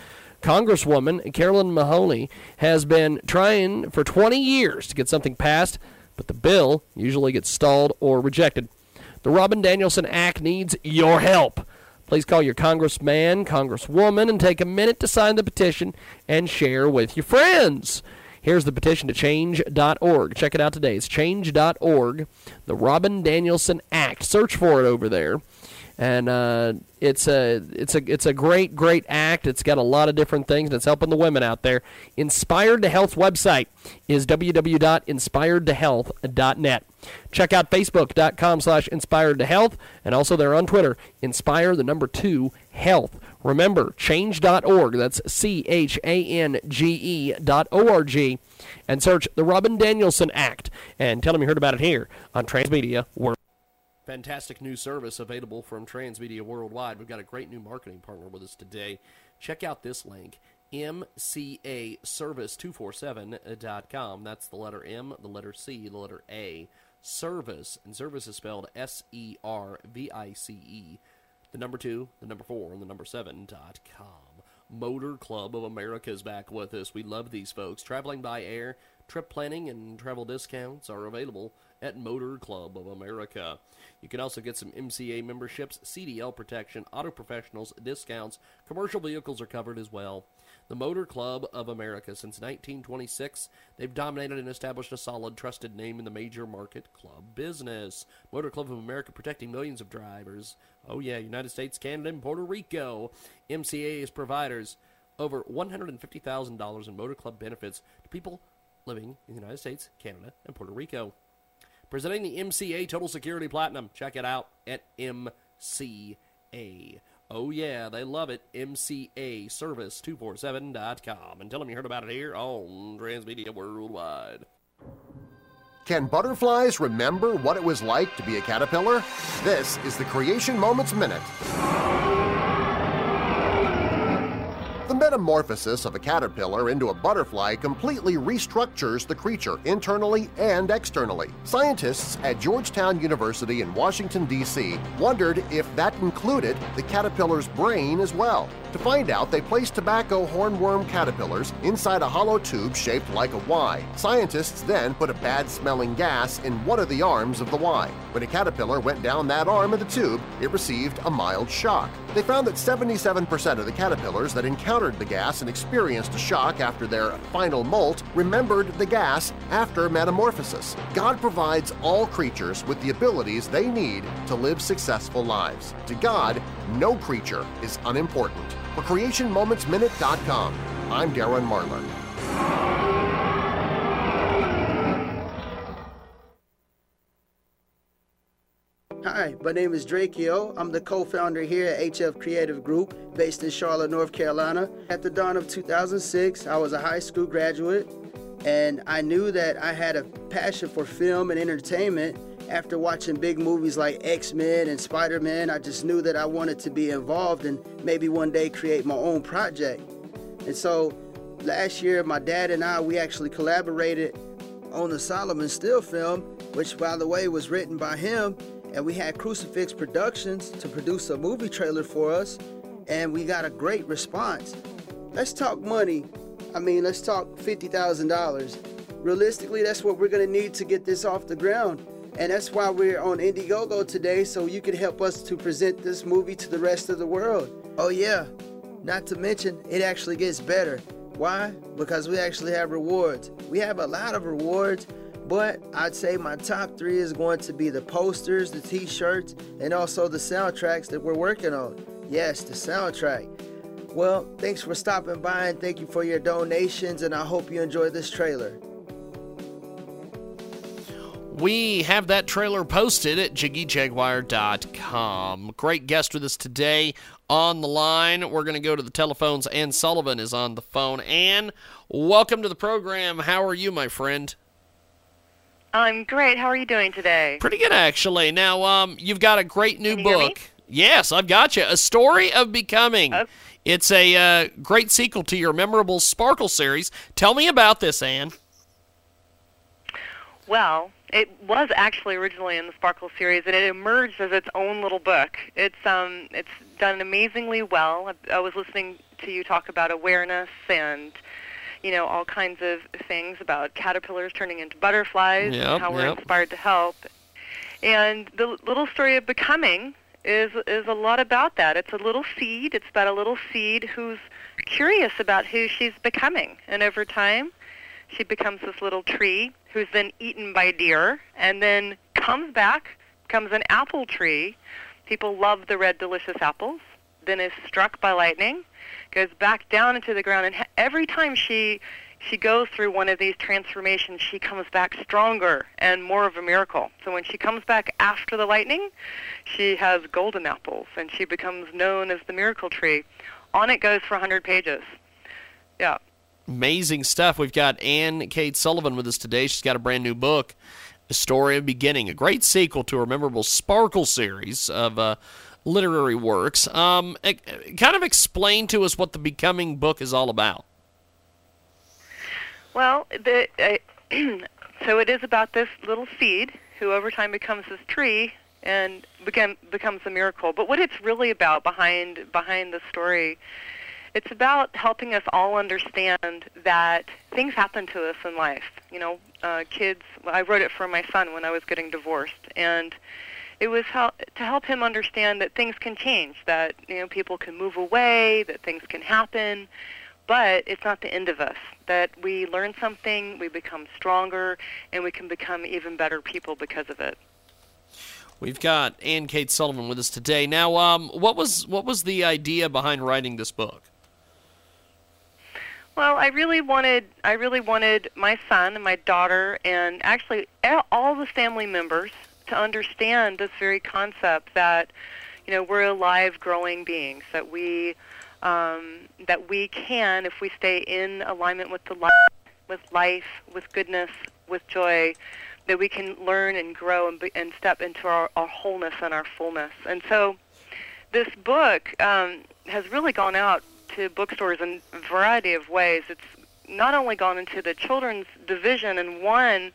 Congresswoman Carolyn Maloney has been trying for 20 years to get something passed, but the bill usually gets stalled or rejected. The Robin Danielson Act needs your help. Please call your congressman, congresswoman, and take a minute to sign the petition and share with your friends. Here's the petition to change.org. Check it out today. It's change.org, the Robin Danielson Act. Search for it over there and uh, it's a it's a it's a great great act. It's got a lot of different things, and it's helping the women out there. Inspired to Health website is www.inspiredtohealth.net. Check out facebook.com slash inspired to health, and also they're on Twitter, inspire the number two health. Remember, change.org, that's C H A N G E dot O R G, and search the Robin Danielson Act, and tell them you heard about it here on Transmedia World. Fantastic new service available from Transmedia Worldwide. We've got a great new marketing partner with us today. Check out this link mcaservice247.com. That's the letter M, the letter C, the letter A. Service, and service is spelled S E R V I C E. The number two, the number four, and the number seven dot com. Motor Club of America is back with us. We love these folks. Traveling by air, trip planning, and travel discounts are available at Motor Club of America. You can also get some MCA memberships, CDL protection, auto professionals, discounts. Commercial vehicles are covered as well. The Motor Club of America. Since 1926, they've dominated and established a solid, trusted name in the major market club business. Motor Club of America protecting millions of drivers. Oh, yeah, United States, Canada, and Puerto Rico. MCA's providers over $150,000 in Motor Club benefits to people living in the United States, Canada, and Puerto Rico. Presenting the MCA Total Security Platinum. Check it out at MCA. Oh, yeah, they love it. MCAService247.com. And tell them you heard about it here on Transmedia Worldwide. Can butterflies remember what it was like to be a caterpillar? This is the Creation Moments Minute. The metamorphosis of a caterpillar into a butterfly completely restructures the creature internally and externally. Scientists at Georgetown University in Washington, D.C. wondered if that included the caterpillar's brain as well. To find out, they placed tobacco hornworm caterpillars inside a hollow tube shaped like a Y. Scientists then put a bad-smelling gas in one of the arms of the Y. When a caterpillar went down that arm of the tube, it received a mild shock. They found that 77% of the caterpillars that encountered the gas and experienced a shock after their final molt remembered the gas after metamorphosis. God provides all creatures with the abilities they need to live successful lives. To God, no creature is unimportant. For CreationMomentsMinute.com, I'm Darren Marlar. Hi, my name is Drake Yo. I'm the co-founder here at HF Creative Group, based in Charlotte, North Carolina. At the dawn of 2006, I was a high school graduate, and I knew that I had a passion for film and entertainment. After watching big movies like X-Men and Spider-Man, I just knew that I wanted to be involved and maybe one day create my own project. And so last year, my dad and I, we actually collaborated on the Solomon Still film, which by the way was written by him and we had Crucifix Productions to produce a movie trailer for us, and we got a great response. Let's talk money. I mean, let's talk $50,000. Realistically, that's what we're gonna need to get this off the ground. And that's why we're on Indiegogo today, so you can help us to present this movie to the rest of the world. Oh, yeah, not to mention, it actually gets better. Why? Because we actually have rewards. We have a lot of rewards, but I'd say my top three is going to be the posters, the t shirts, and also the soundtracks that we're working on. Yes, the soundtrack. Well, thanks for stopping by and thank you for your donations, and I hope you enjoy this trailer. We have that trailer posted at jiggyjaguar.com. Great guest with us today on the line. We're going to go to the telephones. Ann Sullivan is on the phone. Ann, welcome to the program. How are you, my friend? I'm great. How are you doing today? Pretty good, actually. Now, um, you've got a great new Can you hear me? book. Yes, I've got you. A Story of Becoming. Oh. It's a uh, great sequel to your memorable Sparkle series. Tell me about this, Anne. Well, it was actually originally in the Sparkle series, and it emerged as its own little book. It's um, it's done amazingly well. I, I was listening to you talk about awareness and you know all kinds of things about caterpillars turning into butterflies Yep, and how we're yep. inspired to help. And the little story of becoming is is a lot about that. It's a little seed. It's about a little seed who's curious about who she's becoming, and over time, she becomes this little tree who's then eaten by deer, and then comes back, becomes an apple tree, People love the red, delicious apples. Then is struck by lightning, goes back down into the ground, and every time she she goes through one of these transformations, she comes back stronger and more of a miracle. So when she comes back after the lightning, she has golden apples, and she becomes known as the miracle tree. On it goes for 100 pages. Yeah. Amazing stuff. We've got Anne Kate Sullivan with us today. She's got a brand new book, A Story of Beginning, a great sequel to her memorable Sparkle series of uh, literary works. Um, kind of explain to us what the Becoming book is all about. Well, the, uh, so it is about this little seed who over time becomes this tree and become, becomes a miracle. But what it's really about behind behind the story, it's about helping us all understand that things happen to us in life. You know, uh, kids. I wrote it for my son when I was getting divorced, and it was how, to help him understand that things can change, that you know people can move away, that things can happen, but it's not the end of us. That we learn something, we become stronger, and we can become even better people because of it. We've got Ann Kate Sullivan with us today. Now, um, what was what was the idea behind writing this book? Well, I really wanted I really wanted my son and my daughter and actually all the family members to understand this very concept that you know we're alive, growing beings. That we um, that we can, if we stay in alignment with the light, with life, with goodness, with joy, that we can learn and grow and, be, and step into our, our wholeness and our fullness. And so, this book um, has really gone out to bookstores in a variety of ways. It's not only gone into the children's division and won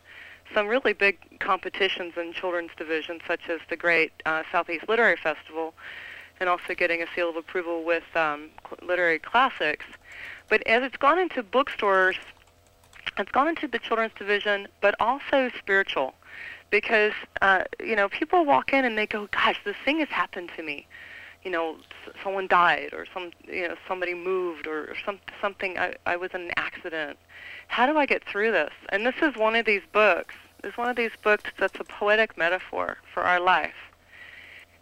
some really big competitions in children's division, such as the Great uh, Southeast Literary Festival, and also getting a seal of approval with um, literary classics. But as it's gone into bookstores, it's gone into the children's division, but also spiritual, because uh, you know people walk in and they go, "Gosh, this thing has happened to me." You know, someone died, or some, you know, somebody moved, or, some something. I, I was in an accident. How do I get through this? And this is one of these books. It's one of these books that's a poetic metaphor for our life.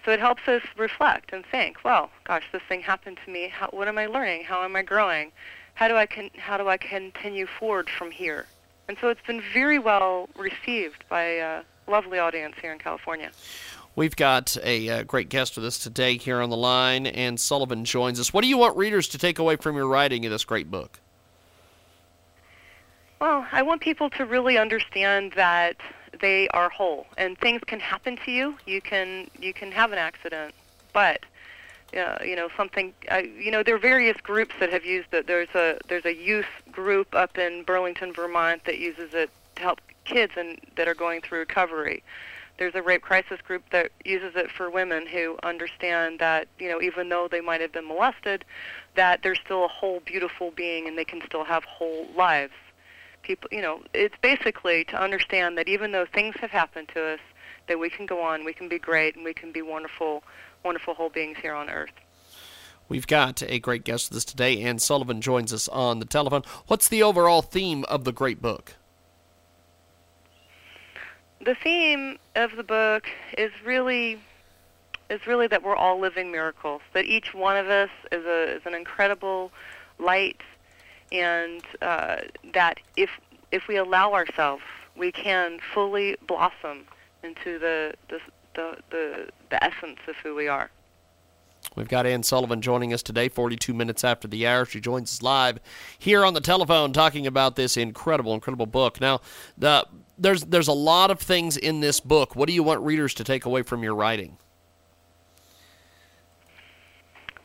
So it helps us reflect and think, well, gosh, this thing happened to me. How, what am I learning? How am I growing? How do I con- how do I continue forward from here? And so it's been very well received by a lovely audience here in California. We've got a uh, great guest with us today here on the line, Ann Sullivan joins us. What do you want readers to take away from your writing of this great book? Well, I want people to really understand that they are whole, and things can happen to you. You can you can have an accident, but uh, you know something. Uh, you know there are various groups that have used it. There's a there's a youth group up in Burlington, Vermont, that uses it to help kids and that are going through recovery. There's a rape crisis group that uses it for women who understand that you know even though they might have been molested, that they're still a whole beautiful being and they can still have whole lives people you know it's basically to understand that even though things have happened to us that we can go on we can be great and we can be wonderful wonderful whole beings here on earth We've got a great guest with us today, Ann Sullivan joins us on the telephone. What's the overall theme of the great book? The theme of the book is really is really that we're all living miracles that each one of us is a is an incredible light and uh, that if if we allow ourselves we can fully blossom into the the the, the, the essence of who we are We've got Ann Sullivan joining us today, 42 minutes after the hour. She joins us live here on the telephone talking about this incredible, incredible book. Now, the, there's there's a lot of things in this book. What do you want readers to take away from your writing?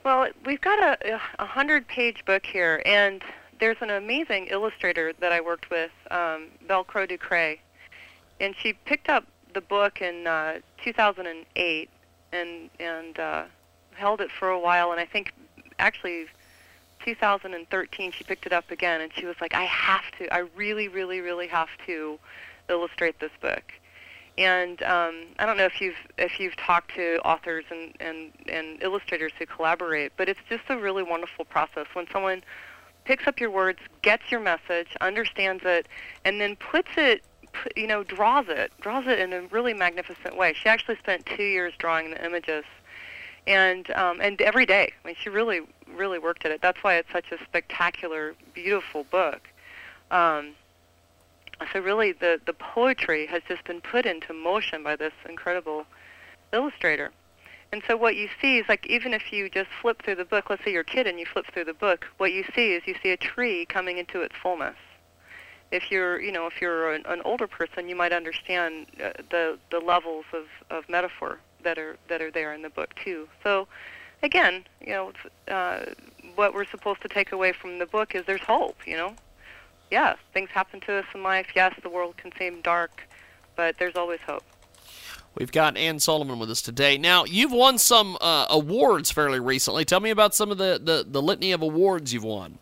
Well, we've got a, a hundred page book here, and there's an amazing illustrator that I worked with, um, Velcro Ducray, and she picked up the book in uh, 2008 and and uh, held it for a while, and I think actually 2013 she picked it up again, and she was like, I have to, I really, really, really have to illustrate this book. And um, I don't know if you've if you've talked to authors and, and, and illustrators who collaborate, but it's just a really wonderful process when someone picks up your words, gets your message, understands it, and then puts it, you know, draws it, draws it in a really magnificent way. She actually spent two years drawing the images, and um, and every day. I mean, she really really worked at it. That's why it's such a spectacular, beautiful book. Um, so really, the the poetry has just been put into motion by this incredible illustrator. And so what you see is like even if you just flip through the book, let's say you're a kid and you flip through the book, what you see is you see a tree coming into its fullness. If you're, you know, if you're an, an older person, you might understand uh, the the levels of, of metaphor that are that are there in the book too. So again, you know, uh, what we're supposed to take away from the book is there's hope. You know, yeah, things happen to us in life. Yes, the world can seem dark, but there's always hope. We've got Anne Solomon with us today. Now, you've won some uh, awards fairly recently. Tell me about some of the, the, the litany of awards you've won.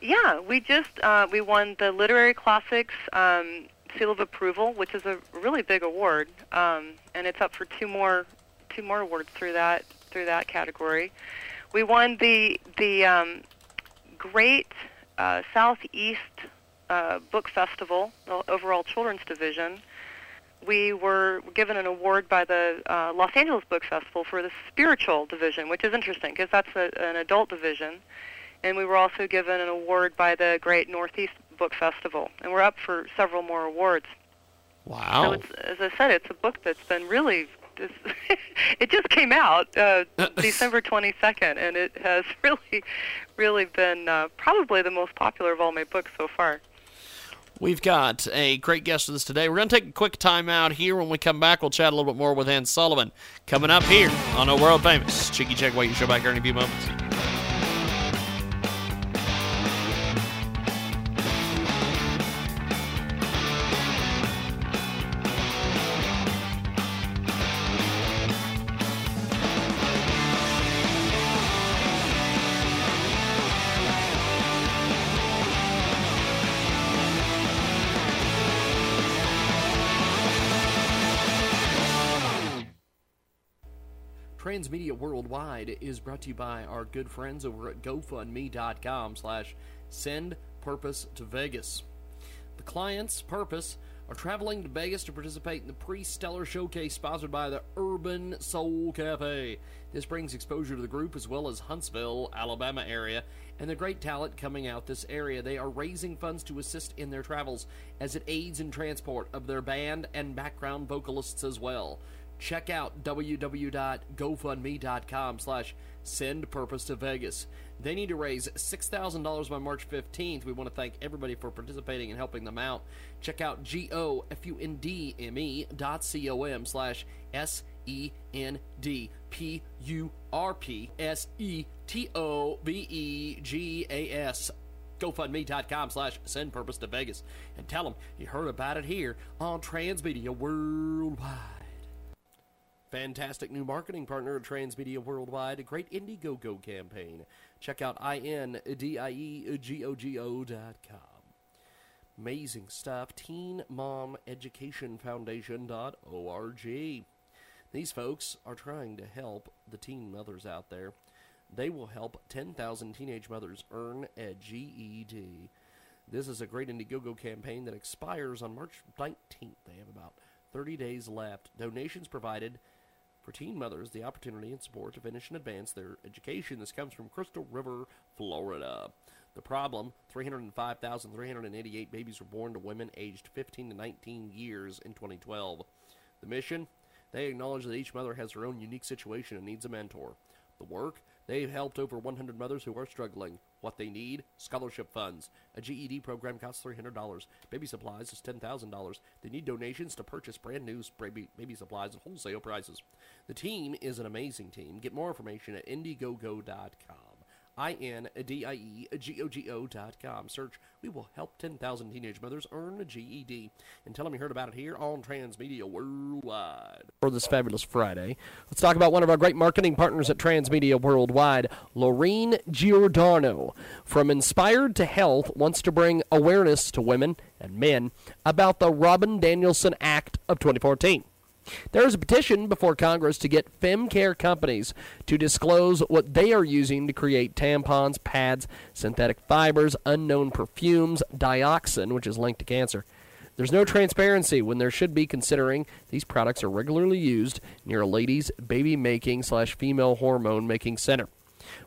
Yeah, we just uh, we won the Literary Classics um, Seal of Approval, which is a really big award, um, and it's up for two more two more awards through that through that category. We won the the um, Great uh, Southeast uh, Book Festival, the overall children's division. We were given an award by the uh, Los Angeles Book Festival for the spiritual division, which is interesting because that's a, an adult division. And we were also given an award by the Great Northeast Book Festival, and we're up for several more awards. Wow! So it's, as I said, it's a book that's been really. Just it just came out uh, December 22nd, and it has really, really been uh, probably the most popular of all my books so far. We've got a great guest with us today. We're going to take a quick time out here. When we come back, we'll chat a little bit more with Anne Sullivan. Coming up here on a world famous Jiggy Jaguar Show back here in a few moments. Transmedia Worldwide is brought to you by our good friends over at GoFundMe.com slash send purpose to Vegas. The client's purpose are traveling to Vegas to participate in the pre-stellar showcase sponsored by the Urban Soul Cafe. This brings exposure to the group as well as Huntsville, Alabama area, and the great talent coming out this area. They are raising funds to assist in their travels as it aids in transport of their band and background vocalists as well check out www.gofundme.com slash send purpose to Vegas. They need to raise $6,000 by March 15th. We want to thank everybody for participating and helping them out. Check out G-O-F-U-N-D-M-E dot C-O-M slash S-E-N-D-P-U-R-P-S-E-T-O-V-E-G-A-S GoFundMe.com slash send purpose to Vegas and tell them you heard about it here on Transmedia Worldwide. Fantastic new marketing partner Transmedia Worldwide, a great Indiegogo campaign. Check out indiegogo.com. Amazing stuff. Teen Mom Education Foundation.org. These folks are trying to help the teen mothers out there. They will help 10,000 teenage mothers earn a GED. This is a great Indiegogo campaign that expires on March 19th. They have about 30 days left. Donations provided for teen mothers the opportunity and support to finish and advance their education. This comes from Crystal River, Florida. The problem 305,388 babies were born to women aged 15 to 19 years in 2012. The mission they acknowledge that each mother has her own unique situation and needs a mentor. The work they've helped over 100 mothers who are struggling. What they need scholarship funds. A GED program costs $300. Baby supplies is $10,000. They need donations to purchase brand new baby, baby supplies at wholesale prices. The team is an amazing team. Get more information at Indiegogo.com. I N D I E G O G O dot com. Search We Will Help 10,000 Teenage Mothers Earn a GED. And tell them you heard about it here on Transmedia Worldwide. For this fabulous Friday, let's talk about one of our great marketing partners at Transmedia Worldwide, Lorene Giordano. From Inspired to Health, wants to bring awareness to women and men about the Robin Danielson Act of 2014. There is a petition before Congress to get femcare companies to disclose what they are using to create tampons, pads, synthetic fibers, unknown perfumes, dioxin, which is linked to cancer. There's no transparency when there should be, considering these products are regularly used near a lady's baby making slash female hormone making center.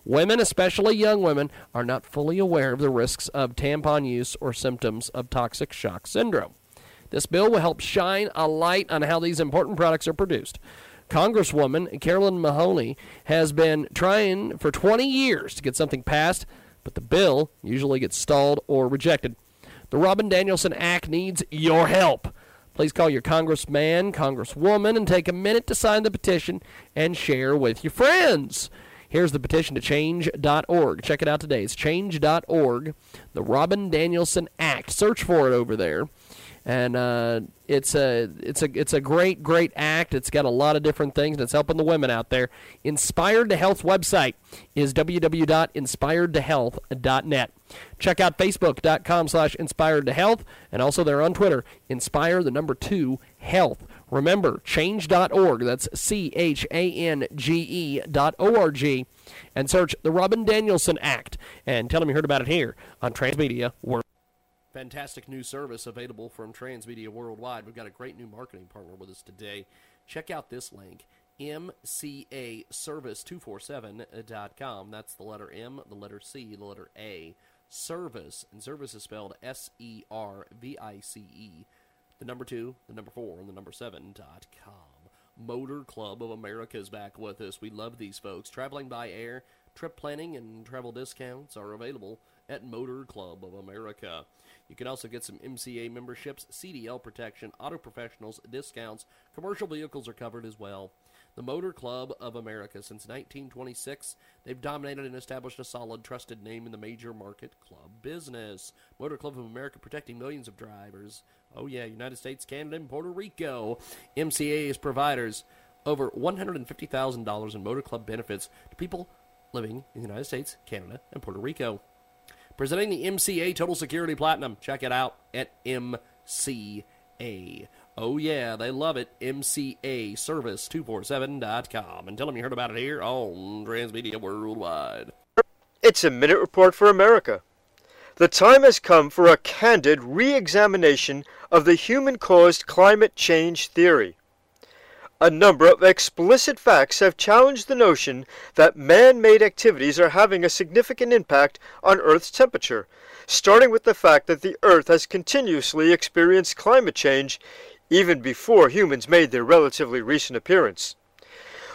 Women, especially young women, are not fully aware of the risks of tampon use or symptoms of toxic shock syndrome. This bill will help shine a light on how these important products are produced. Congresswoman Carolyn Maloney has been trying for 20 years to get something passed, but the bill usually gets stalled or rejected. The Robin Danielson Act needs your help. Please call your congressman, congresswoman, and take a minute to sign the petition and share with your friends. Here's the petition to change.org. Check it out today. It's change.org, the Robin Danielson Act. Search for it over there. And uh, it's a it's a it's a great great act. It's got a lot of different things. And it's helping the women out there. Inspired to Health website is www.inspiredtohealth.net. Check out facebook.com slash inspired to health and also they're on Twitter, inspire the number two health. Remember, change.org, that's C H A N G E dot O R G, and search the Robin Danielson Act and tell them you heard about it here on Transmedia World. Fantastic new service available from Transmedia Worldwide. We've got a great new marketing partner with us today. Check out this link mcaservice247.com. That's the letter M, the letter C, the letter A. Service. And service is spelled S E R V I C E. The number two, the number four, and the number seven dot com. Motor Club of America is back with us. We love these folks. Traveling by air, trip planning, and travel discounts are available at Motor Club of America. You can also get some MCA memberships, CDL protection, auto professionals, discounts. Commercial vehicles are covered as well. The Motor Club of America. Since 1926, they've dominated and established a solid, trusted name in the major market club business. Motor Club of America protecting millions of drivers. Oh, yeah, United States, Canada, and Puerto Rico. MCA is providers over $150,000 in Motor Club benefits to people living in the United States, Canada, and Puerto Rico. Presenting the MCA Total Security Platinum. Check it out at MCA. Oh, yeah, they love it. MCAService247.com. And tell them you heard about it here on Transmedia Worldwide. It's a minute report for America. The time has come for a candid re examination of the human caused climate change theory. A number of explicit facts have challenged the notion that man made activities are having a significant impact on Earth's temperature, starting with the fact that the Earth has continuously experienced climate change even before humans made their relatively recent appearance.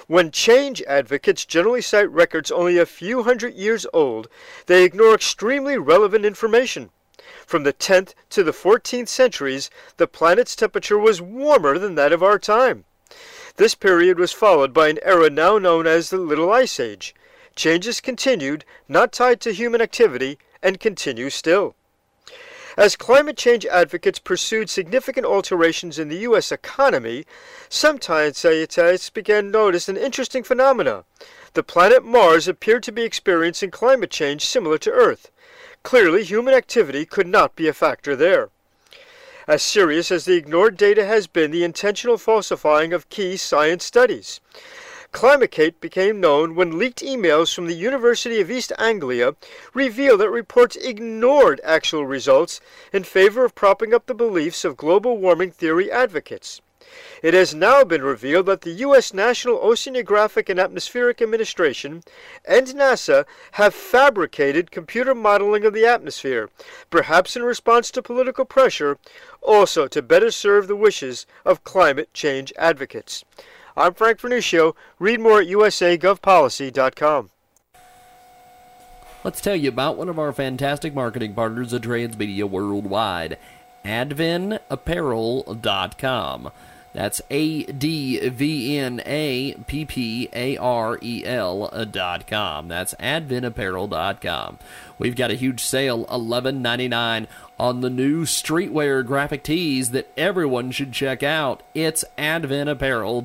When change advocates generally cite records only a few hundred years old, they ignore extremely relevant information. From the 10th to the 14th centuries, the planet's temperature was warmer than that of our time. This period was followed by an era now known as the Little Ice Age. Changes continued, not tied to human activity, and continue still. As climate change advocates pursued significant alterations in the U.S. economy, some scientists began to notice an interesting phenomena. The planet Mars appeared to be experiencing climate change similar to Earth. Clearly, human activity could not be a factor there. As serious as the ignored data has been the intentional falsifying of key science studies. ClimateGate became known when leaked emails from the University of East Anglia revealed that reports ignored actual results in favor of propping up the beliefs of global warming theory advocates. It has now been revealed that the U.S. National Oceanographic and Atmospheric Administration and NASA have fabricated computer modeling of the atmosphere, perhaps in response to political pressure, also to better serve the wishes of climate change advocates. I'm Frank Vernuccio. Read more at usagovpolicy.com. Let's tell you about one of our fantastic marketing partners at Transmedia Worldwide, AdvinApparel.com. That's A D V N A P P A R E L dot com. That's dot com. We've got a huge sale, eleven ninety nine, on the new streetwear graphic tees that everyone should check out. It's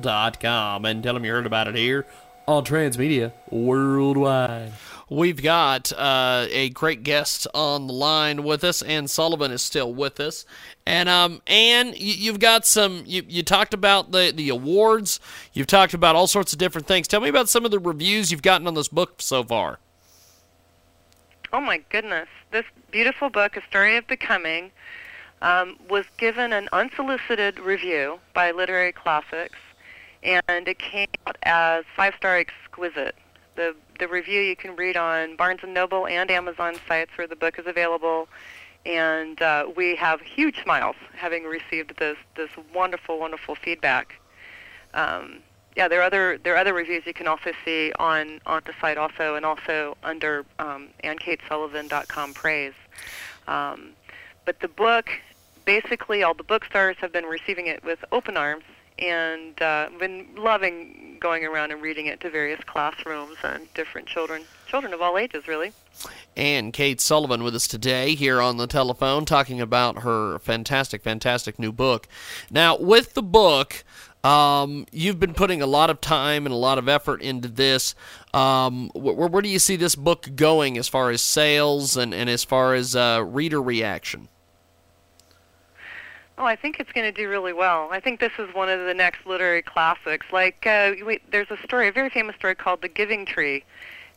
dot com, And tell them you heard about it here on Transmedia Worldwide. We've got uh, a great guest on the line with us. Ann Sullivan is still with us, and um, you, have got some. You, you talked about the the awards. You've talked about all sorts of different things. Tell me about some of the reviews you've gotten on this book so far. Oh my goodness, this beautiful book, A Story of Becoming. um, was given an unsolicited review by Literary Classics, and it came out as five-star exquisite. The the review you can read on Barnes and Noble and Amazon sites where the book is available, and uh, we have huge smiles having received this this wonderful wonderful feedback. Um, yeah, there are other there are other reviews you can also see on on the site also, and also under um, AnnKateSullivan.com praise. Um, but the book, basically, all the bookstores have been receiving it with open arms, and uh, been loving going around and reading it to various classrooms and different children, children of all ages, really. Ann Kate Sullivan with us today here on the telephone talking about her fantastic, fantastic new book. Now, with the book, um, you've been putting a lot of time and a lot of effort into this. Um, where, where do you see this book going as far as sales and, and as far as uh, reader reaction? Oh, I think it's going to do really well. I think this is one of the next literary classics. Like, uh, we, there's a story, a very famous story called The Giving Tree,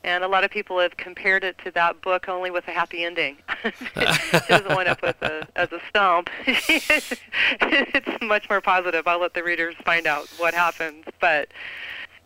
and a lot of people have compared it to that book only with a happy ending. it doesn't wind up with a, as a stump. it's much more positive. I'll let the readers find out what happens. But